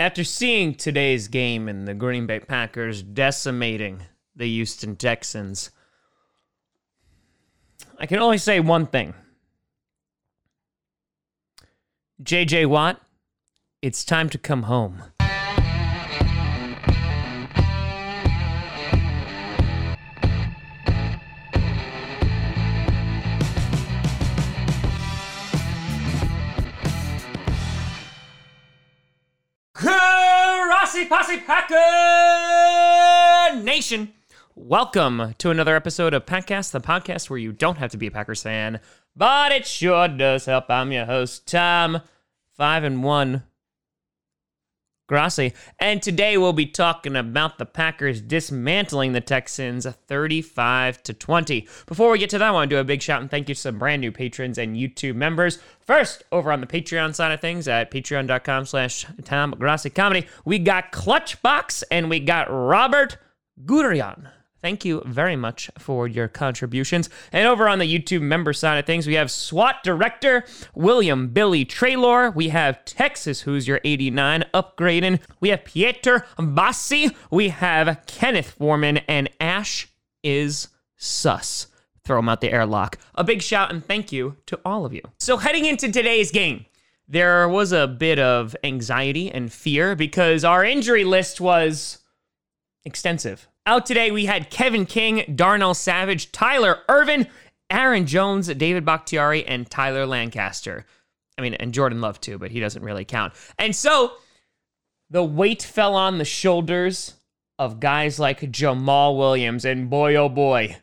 After seeing today's game and the Green Bay Packers decimating the Houston Texans, I can only say one thing. JJ Watt, it's time to come home. Grossi Posse Packer Nation. Welcome to another episode of Packcast, the podcast where you don't have to be a Packers fan, but it sure does help. I'm your host, Tom, five and one Grossi, and today we'll be talking about the Packers dismantling the Texans 35 to 20. Before we get to that, I want to do a big shout and thank you to some brand new patrons and YouTube members. First, over on the Patreon side of things at patreon.com slash Tom Comedy, we got Clutchbox and we got Robert Guderian. Thank you very much for your contributions. And over on the YouTube member side of things, we have SWAT Director William Billy Traylor. We have Texas Who's Your 89 upgrading. We have Pieter Bassi. We have Kenneth Foreman. And Ash is sus. Throw him out the airlock. A big shout and thank you to all of you. So, heading into today's game, there was a bit of anxiety and fear because our injury list was extensive. Out today, we had Kevin King, Darnell Savage, Tyler Ervin, Aaron Jones, David Bakhtiari, and Tyler Lancaster. I mean, and Jordan Love too, but he doesn't really count. And so the weight fell on the shoulders of guys like Jamaal Williams, and boy, oh boy,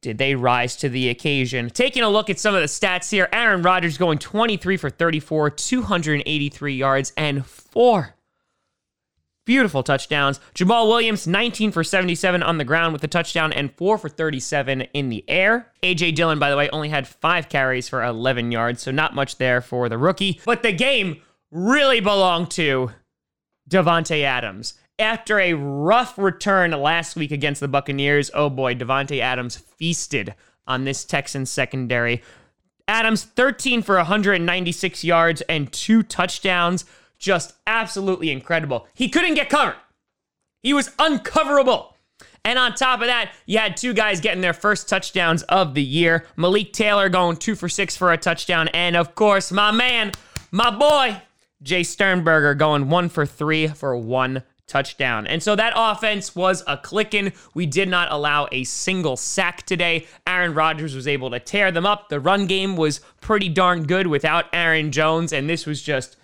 did they rise to the occasion. Taking a look at some of the stats here Aaron Rodgers going 23 for 34, 283 yards, and four Beautiful touchdowns. Jamaal Williams, 19 for 77 on the ground with a touchdown and 4 for 37 in the air. AJ Dillon, by the way, only had 5 carries for 11 yards, so not much there for the rookie. But the game really belonged to Davante Adams. After a rough return last week against the Buccaneers, oh boy, Davante Adams feasted on this Texans secondary. Adams 13 for 196 yards and 2 touchdowns just absolutely incredible. He couldn't get covered. He was uncoverable. And on top of that, you had two guys getting their first touchdowns of the year. Malik Taylor going two for six for a touchdown. And of course, my man, my boy, Jace Sternberger going one for three for one touchdown. And so that offense was a clicking. We did not allow a single sack today. Aaron Rodgers was able to tear them up. The run game was pretty darn good without Aaron Jones. And this was just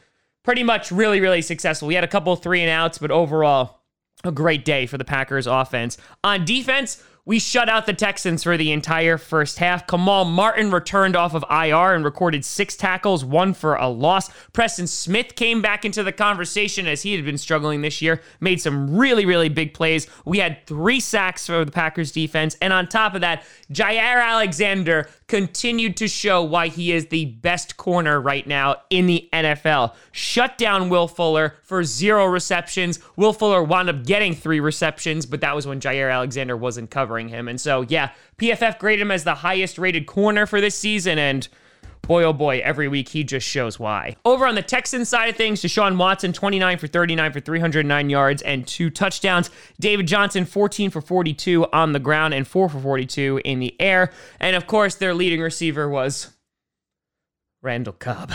pretty much really, really successful. We had a couple three and outs, but overall, a great day for the Packers offense. On defense, we shut out the Texans for the entire first half. Kamal Martin returned off of IR and recorded six tackles, one for a loss. Preston Smith came back into the conversation as he had been struggling this year, made some really, really big plays. We had three sacks for the Packers defense. And on top of that, Jaire Alexander continued to show why he is the best corner right now in the NFL. Shut down Will Fuller for zero receptions. Will Fuller wound up getting three receptions, but that was when Jaire Alexander wasn't covering him. And so, yeah, PFF graded him as the highest rated corner for this season. And boy, oh boy, every week he just shows why. Over on the Texans side of things, Deshaun Watson, 29 for 39 for 309 yards and two touchdowns. David Johnson, 14 for 42 on the ground and 4 for 42 in the air. And of course, their leading receiver was Randall Cobb,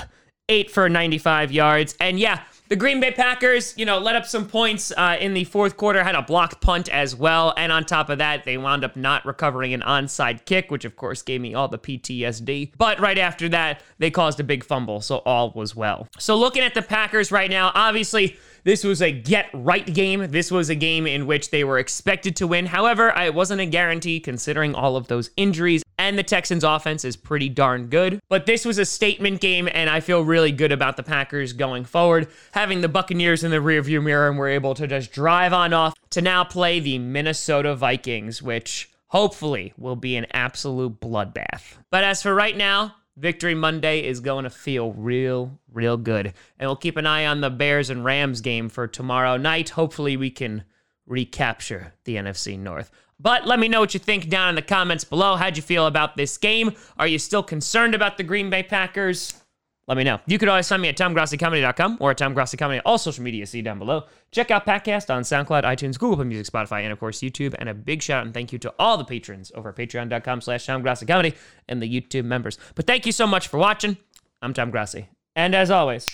8 for 95 yards. And yeah, the Green Bay Packers, you know, let up some points uh, in the fourth quarter, had a blocked punt as well. And on top of that, they wound up not recovering an onside kick, which of course gave me all the PTSD. But right after that, they caused a big fumble, so all was well. So looking at the Packers right now, obviously, this was a get right game. This was a game in which they were expected to win. However, it wasn't a guarantee considering all of those injuries and the Texans offense is pretty darn good. But this was a statement game, and I feel really good about the Packers going forward. Having the Buccaneers in the rearview mirror, and we're able to just drive on off to now play the Minnesota Vikings, which hopefully will be an absolute bloodbath. But as for right now, Victory Monday is going to feel real, real good. And we'll keep an eye on the Bears and Rams game for tomorrow night. Hopefully, we can recapture the NFC North. But let me know what you think down in the comments below. How'd you feel about this game? Are you still concerned about the Green Bay Packers? let me know. You could always find me at tomgrossicomedy.com or at all social media, see down below. Check out Packcast on SoundCloud, iTunes, Google Play Music, Spotify, and of course YouTube. And a big shout out and thank you to all the patrons over at patreon.com slash tomgrossicomedy and the YouTube members. But thank you so much for watching. I'm Tom Grossi. And as always,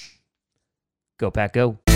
go Pack Go.